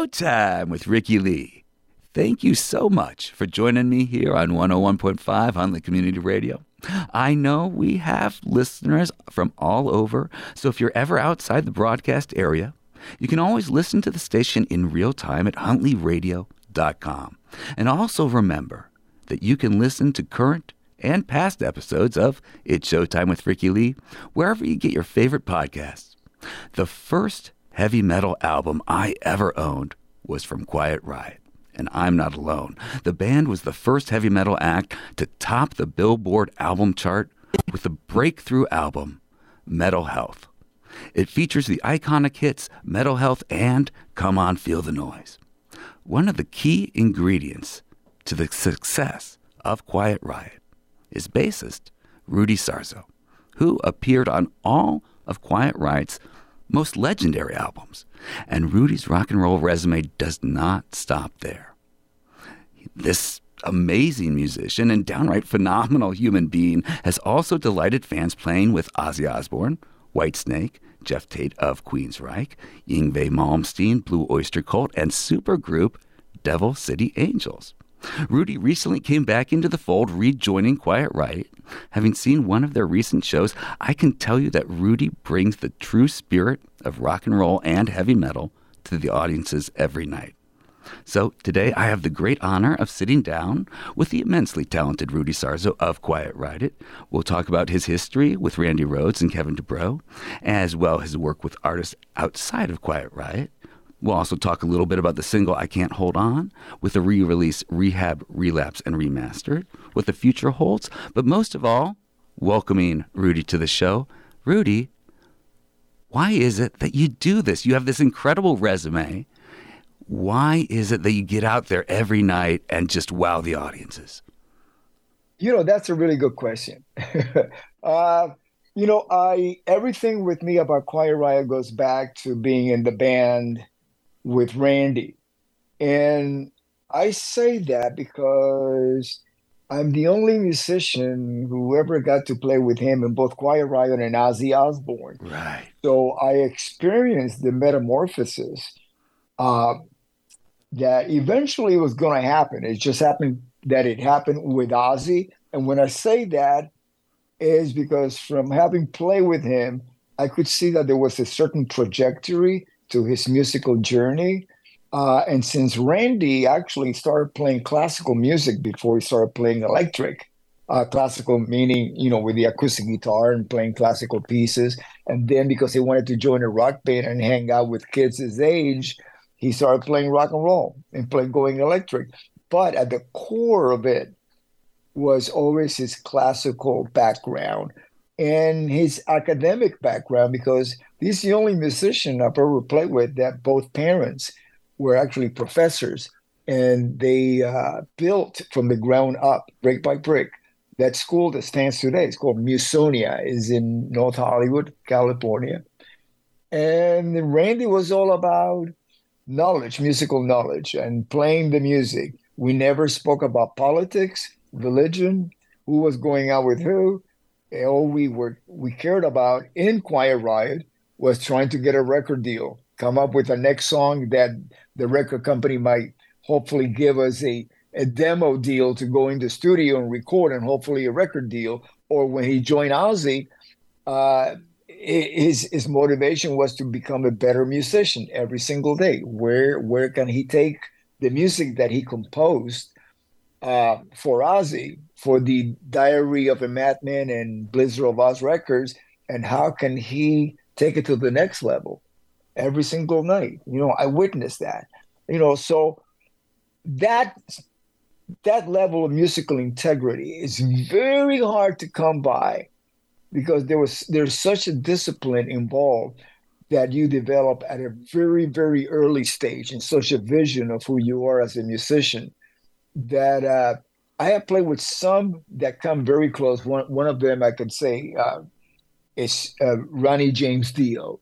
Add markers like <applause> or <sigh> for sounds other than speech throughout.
showtime with Rikki Lee. Thank you so much for joining me here on 101.5 Huntley Community Radio. I know we have listeners from all over, so if you're ever outside the broadcast area, you can always listen to the station in real time at huntleyradio.com. And also remember that you can listen to current and past episodes of It's Showtime with Rikki Lee wherever you get your favorite podcasts. The first heavy metal album I ever owned was from Quiet Riot. And I'm not alone. The band was the first heavy metal act to top the Billboard album chart with the breakthrough album, Metal Health. It features the iconic hits Metal Health and Cum on Feel the Noize. One of the key ingredients to the success of Quiet Riot is bassist Rudy Sarzo, who appeared on all of Quiet Riot's most legendary albums. And Rudy's rock and roll resume does not stop there. This amazing musician and downright phenomenal human being has also delighted fans playing with Ozzy Osbourne, Whitesnake, Geoff Tate of Queensryche, Yngwie Malmsteen, Blue Oyster Cult, and supergroup Devil City Angels. Rudy recently came back into the fold, rejoining Quiet Riot. Having seen one of their recent shows, I can tell you that Rudy brings the true spirit of rock and roll and heavy metal to the audiences every night. So today I have the great honor of sitting down with the immensely talented Rudy Sarzo of Quiet Riot. We'll talk about his history with Randy Rhoads and Kevin DuBrow, as well as his work with artists outside of Quiet Riot. We'll also talk a little bit about the single I Can't Hold On with the re release Rehab, Relapse, and Remastered, what the future holds, but most of all, welcoming Rudy to the show. Rudy, why is it that you do this? You have this incredible resume. Why is it that you get out there every night and just wow the audiences? You know, that's a really good question. <laughs> uh, you know, I everything with me about Quiet Riot goes back to being in the band with Randy. And I say that because I'm the only musician who ever got to play with him in both Quiet Riot and Ozzy Osbourne. Right. So I experienced the metamorphosis uh, that eventually was going to happen. It just happened that it happened with Ozzy. And when I say that, is because from having played with him, I could see that there was a certain trajectory to his musical journey. Uh, and since Randy actually started playing classical music before he started playing electric, uh, classical meaning, you know, with the acoustic guitar and playing classical pieces. And then because he wanted to join a rock band and hang out with kids his age, he started playing rock and roll and playing going electric. But at the core of it was always his classical background and his academic background because he's the only musician I've ever played with that both parents were actually professors and they uh, built from the ground up, brick by brick. That school that stands today is called Musonia, is in North Hollywood, California. And Randy was all about knowledge, musical knowledge, and playing the music. We never spoke about politics, religion, who was going out with who all we were we cared about in Quiet Riot was trying to get a record deal, come up with a next song that the record company might hopefully give us a, a demo deal to go into studio and record and hopefully a record deal. Or when he joined Ozzy, uh, his his motivation was to become a better musician every single day. Where where can he take the music that he composed uh, for Ozzy for the Diary of a Madman and Blizzard of Ozz records, and how can he take it to the next level every single night? You know, I witnessed that. You know, so that that level of musical integrity is very hard to come by because there was there's such a discipline involved that you develop at a very very early stage and such a vision of who you are as a musician that uh, I have played with some that come very close. One one of them I could say uh, is uh, Ronnie James Dio.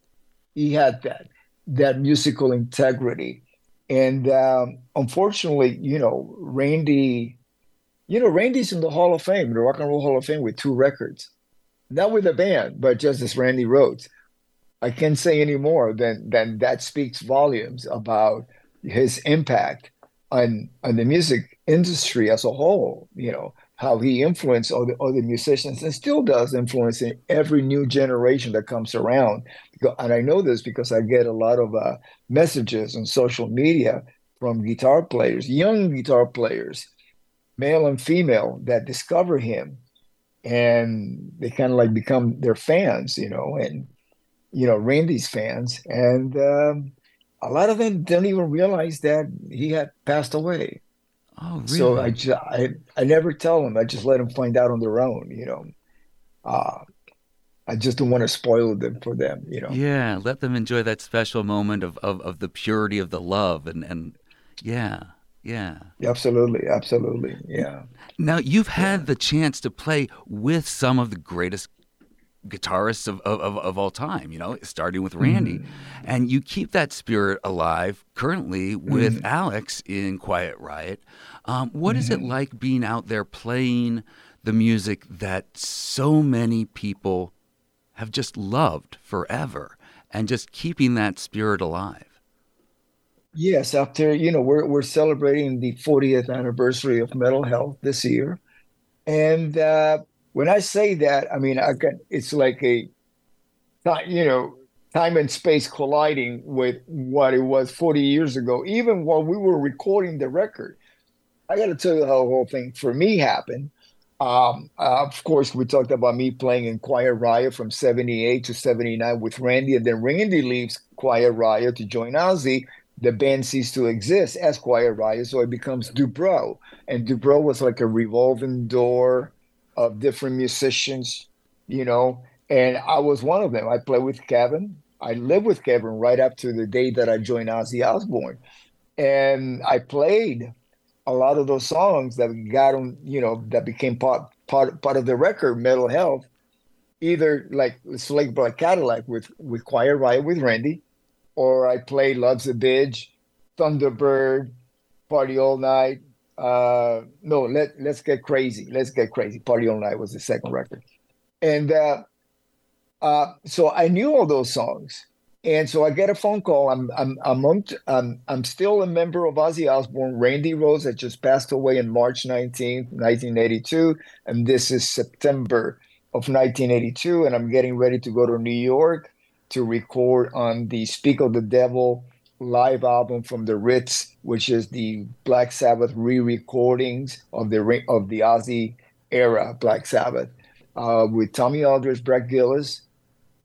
He had that that musical integrity And um, unfortunately, you know, Randy, you know, Randy's in the Hall of Fame, the Rock and Roll Hall of Fame with two records, not with a band, but just as Randy Rhoads. I can't say any more than than that speaks volumes about his impact on on the music industry as a whole. You know how he influenced all other other musicians and still does influence in every new generation that comes around. And I know this because I get a lot of uh, messages on social media from guitar players, young guitar players, male and female, that discover him, and they kind of like become their fans. You know, and you know Randy's fans, and um, a lot of them don't even realize that he had passed away. Oh, really? So I, just, I I never tell them. I just let them find out on their own. You know, uh, I just don't want to spoil them for them. You know. Yeah, let them enjoy that special moment of, of, of the purity of the love and and yeah. Yeah. Absolutely. Absolutely. Yeah. Now, you've had yeah. the chance to play with some of the greatest guitarists of, of, of all time, you know, starting with Randy. Mm-hmm. And you keep that spirit alive currently with mm-hmm. Alex in Quiet Riot. Um, what mm-hmm. is it mm-hmm. like being out there playing the music that so many people have just loved forever and just keeping that spirit alive? Yes, after, you know, we're, we're celebrating the 40th anniversary of Metal Health this year. And, uh, when I say that, I mean I got it's like a you know time and space colliding with what it was 40 years ago. Even while we were recording the record, I got to tell you how the whole thing for me happened. Um, uh, of course, we talked about me playing in Quiet Riot from 78 to 79 with Randy, and then Randy leaves Quiet Riot to join Ozzy. The band ceased to exist as Quiet Riot, so it becomes Dubrow. And Dubrow was like a revolving door of different musicians, you know, and I was one of them. I played with Kevin. I lived with Kevin right up to the day that I joined Ozzy Osbourne. And I played a lot of those songs that got on, you know, that became part part part of the record, Metal Health, either like Slick Black Cadillac with with Quiet Riot with Randy, or I played Love's a Bitch, Thunderbird, Party All Night, uh, no, let let's get crazy. Let's get crazy. Party all night was the second record, and uh, uh, so I knew all those songs, and so I get a phone call. I'm I'm I'm on, I'm, I'm still a member of Ozzy Osbourne. Randy Rhoads had just passed away in March 19th, 1982, and this is September of 1982, and I'm getting ready to go to New York to record on the Speak of the Devil live album from the Ritz, which is the Black Sabbath re-recordings of the of the Ozzy era Black Sabbath, uh, with Tommy Aldridge, Brad Gillis,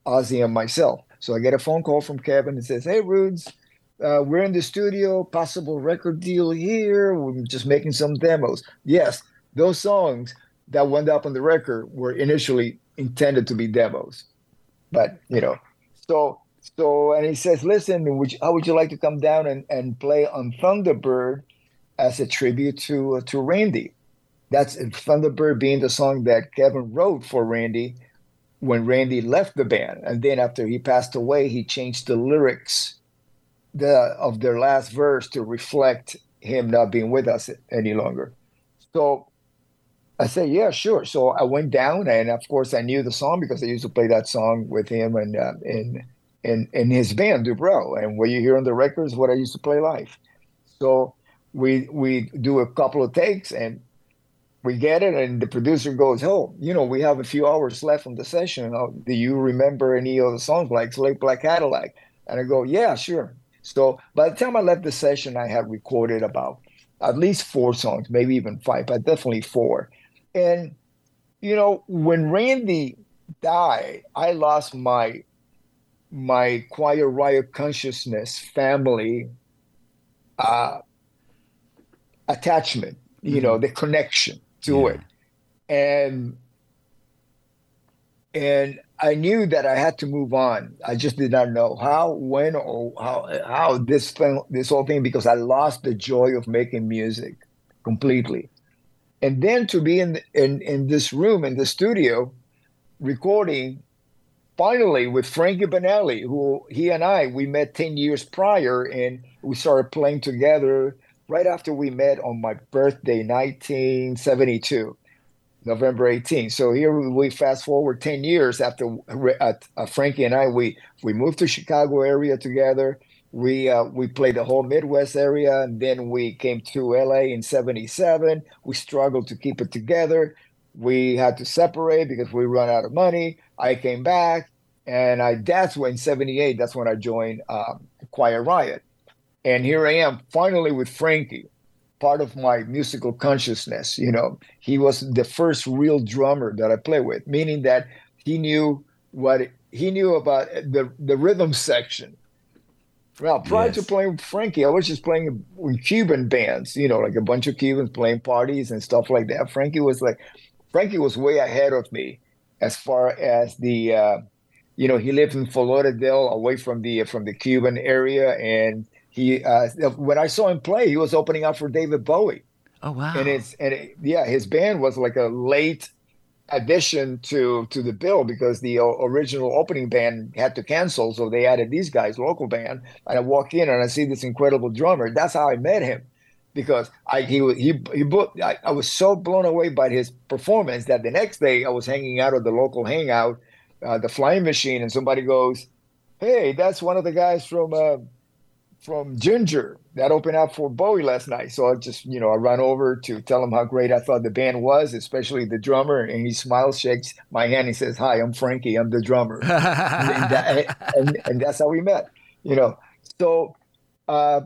Ozzy, and myself. So I get a phone call from Kevin and says, "Hey, Rudes, uh, we're in the studio. Possible record deal here. We're just making some demos. Yes, those songs that went up on the record were initially intended to be demos, but you know, so so, and he says, listen, would you, how would you like to come down and, and play on Thunderbird as a tribute to uh, to Randy? That's Thunderbird being the song that Kevin wrote for Randy when Randy left the band. And then after he passed away, he changed the lyrics the, of their last verse to reflect him not being with us any longer. So I said, yeah, sure. So I went down, and of course, I knew the song because I used to play that song with him and uh, in, in his band, Dubrow. And what you hear on the records, what I used to play live. So we we do a couple of takes and we get it, and the producer goes, "Oh, you know, we have a few hours left on the session. Oh, do you remember any of the songs like Slick Black Cadillac?" And I go, "Yeah, sure." So by the time I left the session, I had recorded about at least four songs, maybe even five, but definitely four. And you know, when Randy died, I lost my my Quiet Riot consciousness family uh, attachment, you mm-hmm. know, the connection to yeah. it. And and I knew that I had to move on. I just did not know how, when, or how how this thing, this whole thing, because I lost the joy of making music completely. And then to be in in in this room in the studio, recording finally with Frankie Banali, who he and I we met ten years prior, and we started playing together right after we met on my birthday, 1972. November 18th. So here we fast forward 10 years after uh, Frankie and I, we we moved to Chicago area together. We uh, we played the whole Midwest area, and then we came to LA in '77. We struggled to keep it together. We had to separate because we run out of money. I came back, and I that's when '78. That's when I joined um, Quiet Riot, and here I am finally with Frankie part of my musical consciousness. You know, he was the first real drummer that I played with, meaning that he knew what he knew about the the rhythm section. Well, prior yes. to playing with Frankie, I was just playing with Cuban bands, you know, like a bunch of Cubans playing parties and stuff like that. Frankie was like, Frankie was way ahead of me as far as the, uh, you know, he lived in Fort Lauderdale, away from the from the Cuban area, and he uh, when I saw him play, he was opening up for David Bowie. Oh wow! And it's and it, yeah, his band was like a late addition to to the bill because the original opening band had to cancel, so they added these guys, local band. And I walk in and I see this incredible drummer. That's how I met him, because I he he he I, I was so blown away by his performance that the next day I was hanging out at the local hangout, uh, the Flying Machine, and somebody goes, "Hey, that's one of the guys from." Uh, from Ginger that opened up for Bowie last night. So I just, you know, I run over to tell him how great I thought the band was, especially the drummer. And he smiles, shakes my hand, and he says, "Hi, I'm Frankie. I'm the drummer," <laughs> and, that, and, and, that's how we met. You know, so uh,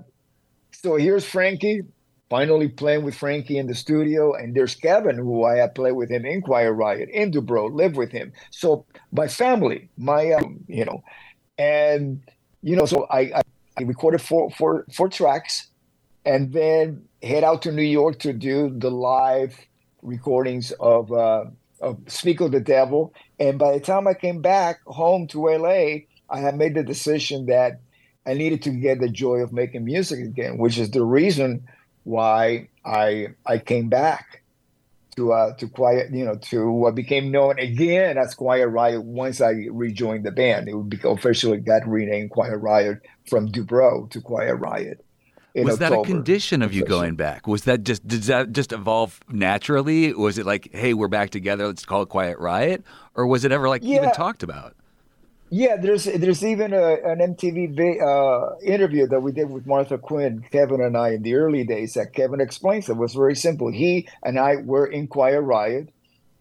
so here's Frankie. Finally playing with Frankie in the studio, and there's Kevin, who I had played with in Quiet Riot, in Dubrow, live with him. So my family, my, um, you know, and you know, so I, I I recorded four, four, four tracks and then head out to New York to do the live recordings of, uh, of Speak of the Devil. And by the time I came back home to LA, I had made the decision that I needed to get the joy of making music again, which is the reason why I I came back to uh, to quiet you know to what became known again as Quiet Riot once I rejoined the band. It would be officially got renamed Quiet Riot from Dubrow to Quiet Riot. Was October. that a condition of you going back? Was that just did that just evolve naturally? Was it like, hey, we're back together, let's call it Quiet Riot, or was it ever like yeah. even talked about? Yeah, there's there's even a, an MTV uh, interview that we did with Martha Quinn, Kevin and I in the early days. That Kevin explains it was very simple. He and I were in Quiet Riot.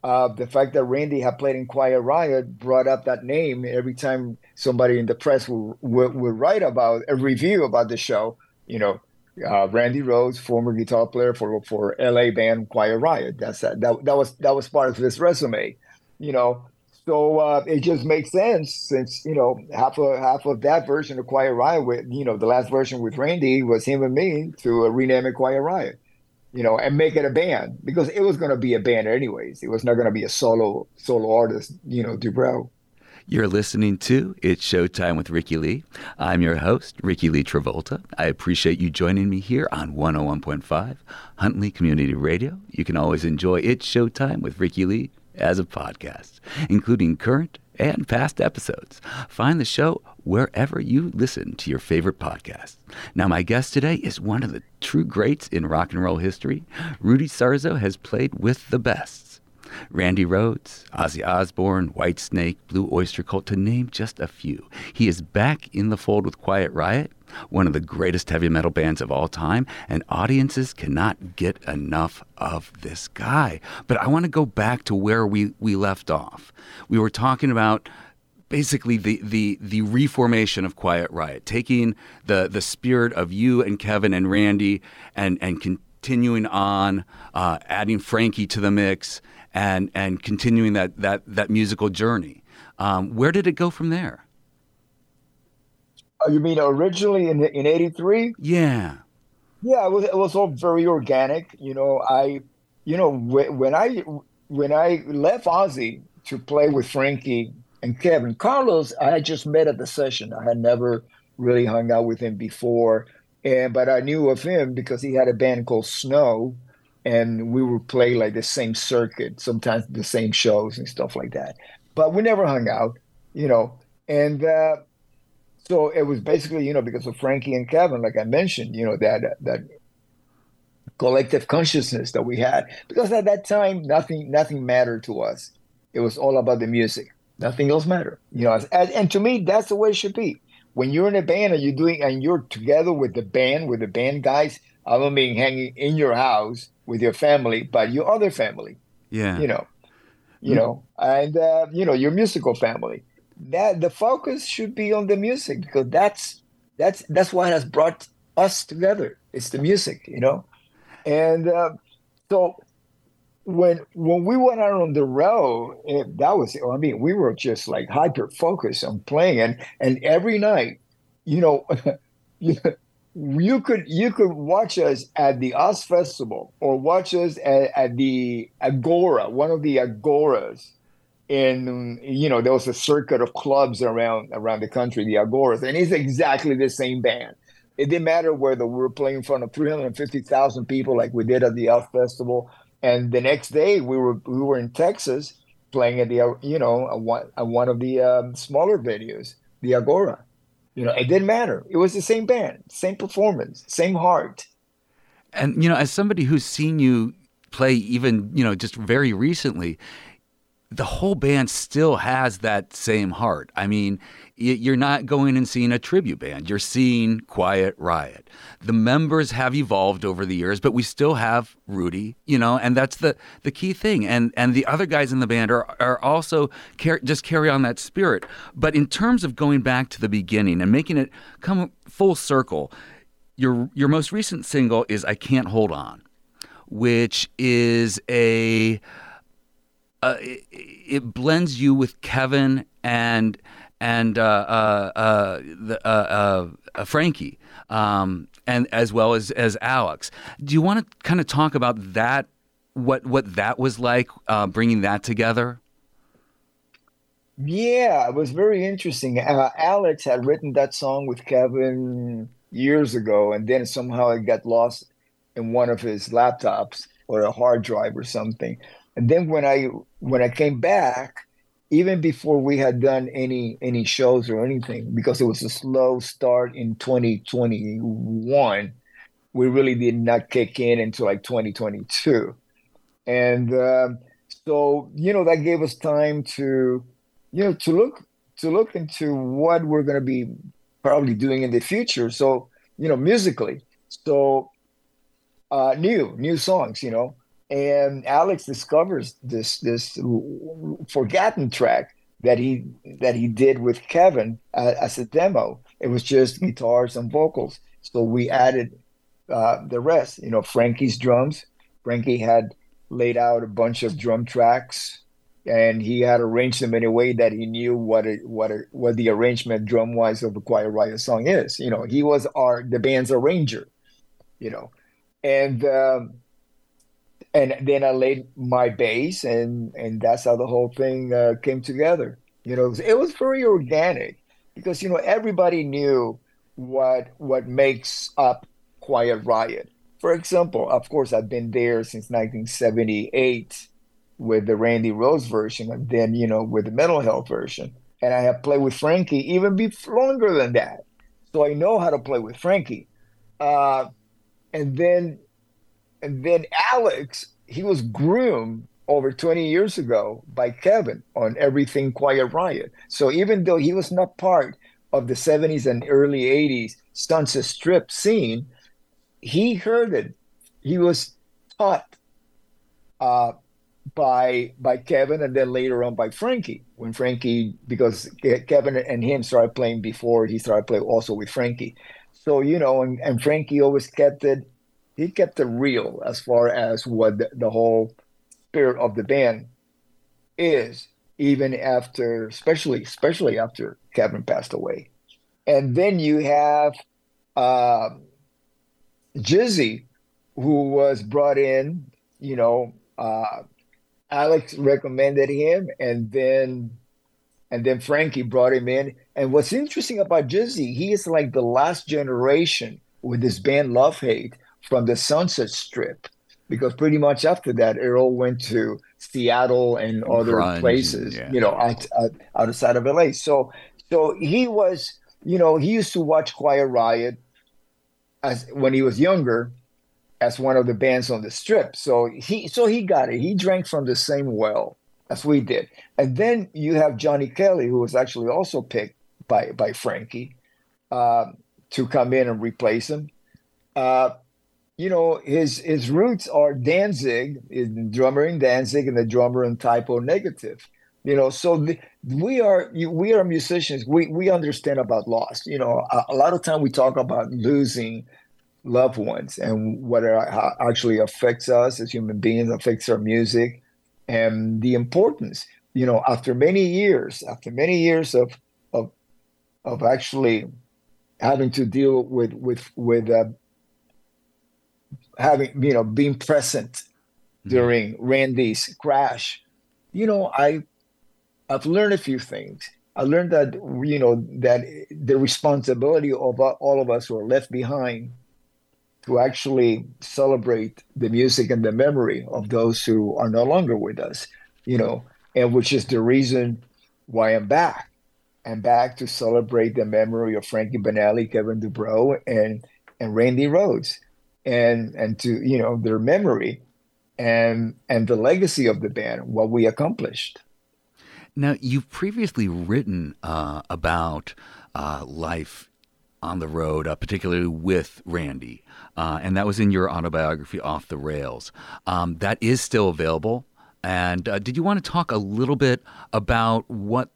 Uh, the fact that Randy had played in Quiet Riot brought up that name every time somebody in the press would, would, would write about a review about the show. You know, uh, Randy Rhoads, former guitar player for for LA band Quiet Riot. That's that, that that was that was part of his resume. You know, so uh, it just makes sense since you know half of half of that version of Quiet Riot with you know the last version with Randy was him and me to uh, rename it Quiet Riot, you know, and make it a band because it was going to be a band anyways. It was not going to be a solo solo artist, you know, Dubrow. You're listening to It's Showtime with Rikki Lee. I'm your host, Rikki Lee Travolta. I appreciate you joining me here on 101.5 Huntley Community Radio. You can always enjoy It's Showtime with Rikki Lee as a podcast, including current and past episodes. Find the show wherever you listen to your favorite podcasts. Now, my guest today is one of the true greats in rock and roll history. Rudy Sarzo has played with the bests. Randy Rhoads, Ozzy Osbourne, Whitesnake, Blue Oyster Cult, to name just a few. He is back in the fold with Quiet Riot one of the greatest heavy metal bands of all time, and audiences cannot get enough of this guy. But I want to go back to where we, we left off. We were talking about basically the, the, the reformation of Quiet Riot, taking the, the spirit of you and Kevin and Randy and, and continuing on, uh, adding Frankie to the mix, and, and continuing that, that, that musical journey. Um, where did it go from there? Oh, you mean originally in in '83? Yeah. Yeah, it was it was all very organic. You know, I, you know, when I when I left Ozzy to play with Frankie and Kevin Carlos, I had just met at the session. I had never really hung out with him before, and but I knew of him because he had a band called Snow, and we would play like the same circuit, sometimes the same shows and stuff like that. But we never hung out you know, and uh, so it was basically, you know, because of Frankie and Kevin, like I mentioned, you know, that that collective consciousness that we had. Because at that time, nothing nothing mattered to us. It was all about the music. Nothing else mattered. You know, and, and to me, that's the way it should be. When you're in a band and you're doing and you're together with the band, with the band guys, I don't mean hanging in your house with your family, but your other family. Yeah. You know, you know, and uh, you know your musical family. That the focus should be on the music because that's that's that's what has brought us together. It's the music, you know, and uh, so when when we went out on the road, it, that was I mean we were just like hyper focused on playing, and and every night, you know. <laughs> you could you could watch us at the US Festival or watch us at, at, the Agora, one of the Agoras. In you know, there was a circuit of clubs around around the country, the Agoras, and it's exactly the same band. It didn't matter whether we were playing in front of 350,000 people like we did at the US Festival, and the next day we were we were in Texas playing at the you know a one, a one of the um, smaller venues, the Agora you know, it didn't matter. It was the same band, same performance, same heart. And you know, as somebody who's seen you play even, you know, just very recently, the whole band still has that same heart. I mean, you're not going and seeing a tribute band. You're seeing Quiet Riot. The members have evolved over the years, but we still have Rudy, you know, and that's the the key thing. And and the other guys in the band are are also car- just carry on that spirit. But in terms of going back to the beginning and making it come full circle, your your most recent single is I Can't Hold On, which is a uh, it, it, blends you with Kevin and and uh, uh, uh the, uh, uh, Frankie, um, and as well as as Alex. Do you want to kind of talk about that? What what that was like, bringing that together? Yeah, it was very interesting. Alex had written that song with Kevin years ago, and then somehow it got lost in one of his laptops or a hard drive or something. And then when I when I came back, even before we had done any any shows or anything, because it was a slow start in 2021, we really did not kick in until like 2022, and um, so you know that gave us time to you know to look to look into what we're going to be probably doing in the future. So you know musically, so uh, new new songs, you know and Alex discovers this this forgotten track that he that he did with Kevin uh, as a demo. It was just guitars and vocals. So we added uh, the rest. You know, Frankie's drums. Frankie had laid out a bunch of drum tracks, and he had arranged them in a way that he knew what it, what it, what the arrangement drum wise of a Quiet Riot song is. You know, he was our the band's arranger. You know, and. Um, and then I laid my bass, and and that's how the whole thing uh, came together. You know, it was very organic because you know everybody knew what what makes up Quiet Riot. For example, of course, I've been there since 1978 with the Randy Rhoads version, and then you know with the Metal Health version, and I have played with Frankie even before longer than that, so I know how to play with Frankie. Uh, and then and then Alex, he was groomed over 20 years ago by Kevin on Everything Quiet Riot. So even though he was not part of the 70s and early 80s Sunset Strip scene, he heard it. He was taught uh, by by Kevin and then later on by Frankie. When Frankie, because Kevin and him started playing before he started playing also with Frankie. So you know, and, and Frankie always kept it he kept it real as far as what the, the whole spirit of the band is, even after, especially especially after Kevin passed away. And then you have uh, Jizzy, who was brought in. You know, uh, Alex recommended him, and then and then Frankie brought him in. And what's interesting about Jizzy, he is like the last generation with this band Love Hate from the Sunset Strip, because pretty much after that, it all went to Seattle and other Grunge, places, yeah. you know, out, out, outside of LA. So, so he was, you know, he used to watch Quiet Riot as when he was younger, as one of the bands on the strip. So he, so he got it. He drank from the same well as we did. And then you have Johnny Kelly, who was actually also picked by by Frankie uh, to come in and replace him. Uh, you know, his his roots are Danzig, is the drummer in Danzig and the drummer in Type O Negative. You know, so the, we are we are musicians. We we understand about loss. You know, a, a lot of time we talk about losing loved ones and what it actually affects us as human beings, affects our music, and the importance. You know, after many years, after many years of of of actually having to deal with with with uh, having you know being present mm-hmm. during Randy's crash, you know, I I've learned a few things. I learned that you know that the responsibility of all of us who are left behind to actually celebrate the music and the memory of those who are no longer with us, you know, and which is the reason why I'm back. I'm back to celebrate the memory of Frankie Banali, Kevin Dubrow, and and Randy Rhoads, and and to you know their memory, and and the legacy of the band, what we accomplished. Now, you've previously written uh, about uh, life on the road, uh, particularly with Randy, uh, and that was in your autobiography, Off the Rails. Um, that is still available. And uh, did you want to talk a little bit about what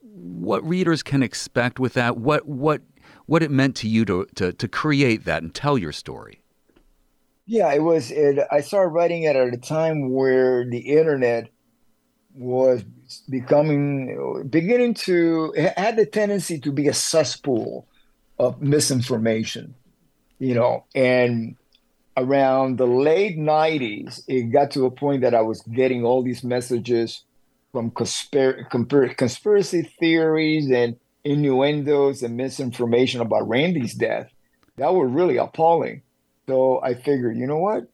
what readers can expect with that? What what what it meant to you to to, to create that and tell your story? Yeah, it was. It, I started writing it at a time where the internet was becoming, beginning to, had the tendency to be a cesspool of misinformation, you know. And around the late 90s, it got to a point that I was getting all these messages from conspir- conspiracy theories and innuendos and misinformation about Randy's death that were really appalling. So I figured, you know what?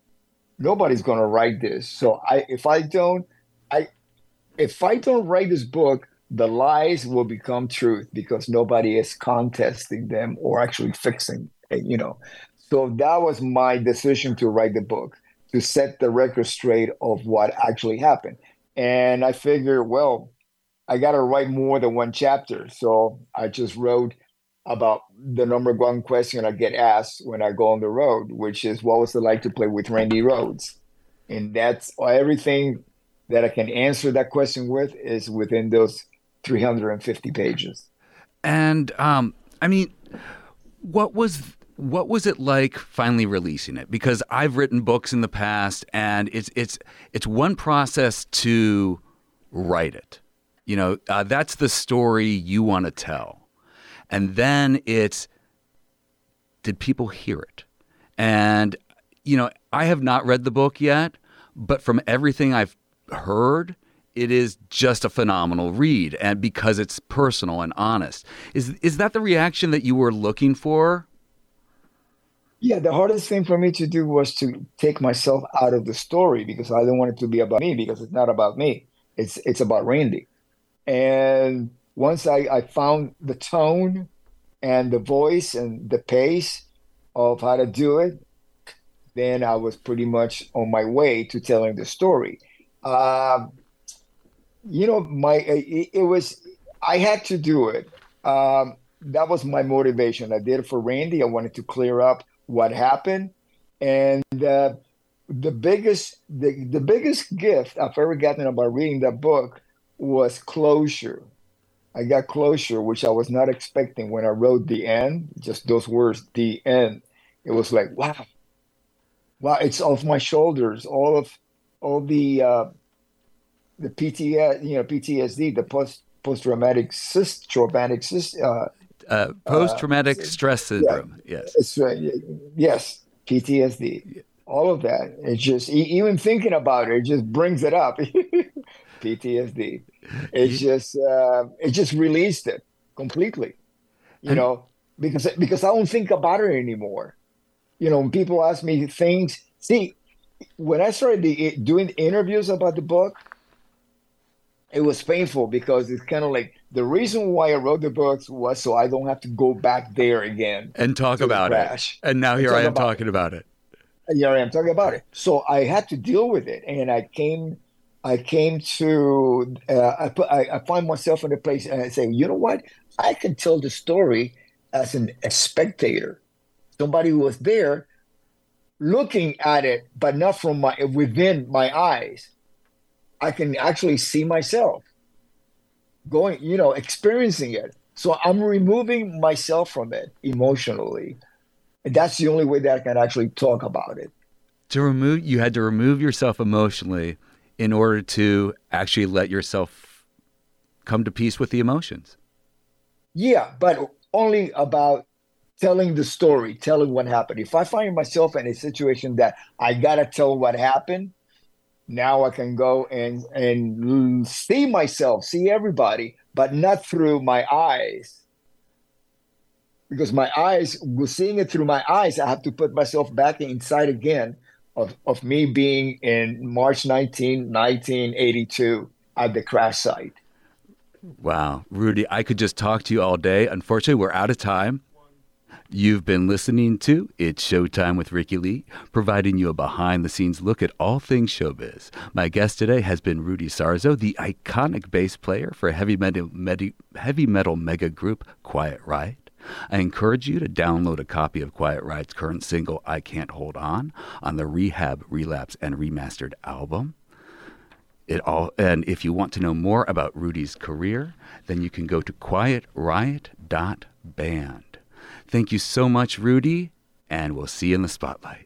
Nobody's going to write this. So I, if I don't, I, if I don't write this book, the lies will become truth because nobody is contesting them or actually fixing, it, you know. So that was my decision to write the book to set the record straight of what actually happened. And I figured, well, I got to write more than one chapter. So I just wrote about the number one question I get asked when I go on the road, which is what was it like to play with Randy Rhoads? And that's everything that I can answer that question with is within those 350 pages. And um, I mean, what was what was it like finally releasing it? Because I've written books in the past, and it's it's it's one process to write it. You know, uh, that's the story you want to tell, and then it's did people hear it? And you know, I have not read the book yet, but from everything I've heard, it is just a phenomenal read and because it's personal and honest. Is is that the reaction that you were looking for? Yeah, the hardest thing for me to do was to take myself out of the story because I don't want it to be about me because it's not about me. It's it's about Randy. And once I, I found the tone and the voice and the pace of how to do it, then I was pretty much on my way to telling the story. Um, you know, my it, it, was I had to do it. Um, that was my motivation. I did it for Randy. I wanted to clear up what happened, and uh, the biggest the, the biggest gift I've ever gotten about reading that book was closure. I got closure, which I was not expecting when I wrote the end. Just those words, the end. It was like wow, wow! It's off my shoulders. All of all the uh, the PTS, you know, PTSD, the post post traumatic cyst, traumatic cyst, uh, uh, post traumatic uh, stress syndrome. Yeah, yes, it's uh, yes, PTSD. All of that. It's just even thinking about it, it just brings it up. <laughs> PTSD. It's just uh, it just released it completely. You know, because because I don't think about it anymore. You know, when people ask me things, see, when I started the, doing interviews about the book, it was painful because it's kind of like the reason why I wrote the books was so I don't have to go back there again and talk about it. And now here I am about talking it. about it. And here I am talking about it. So I had to deal with it, and I came, I came to, uh, I put, I, I find myself in a place, and I say, you know what? I can tell the story as an, a spectator, somebody who was there, looking at it, but not from my within my eyes. I can actually see myself going, you know, experiencing it. So I'm removing myself from it emotionally. And that's the only way that I can actually talk about it. To remove, you had to remove yourself emotionally in order to actually let yourself come to peace with the emotions. Yeah, but only about telling the story, telling what happened. If I find myself in a situation that I gotta tell what happened, now I can go and and see myself, see everybody, but not through my eyes. Because my eyes, seeing it through my eyes, I have to put myself back inside again of, of me being in March 19, 1982 at the crash site. Wow. Rudy, I could just talk to you all day. Unfortunately, we're out of time. You've been listening to It's Showtime with Rikki Lee, providing you a behind the scenes look at all things showbiz. My guest today has been Rudy Sarzo, the iconic bass player for heavy metal, heavy metal mega group Quiet Riot. I encourage you to download a copy of Quiet Riot's current single, I Can't Hold On, on the Rehab, Relapse, and Remastered album. It all, and if you want to know more about Rudy's career, then you can go to quietriot.band. Thank you so much, Rudy, and we'll see you in the spotlight.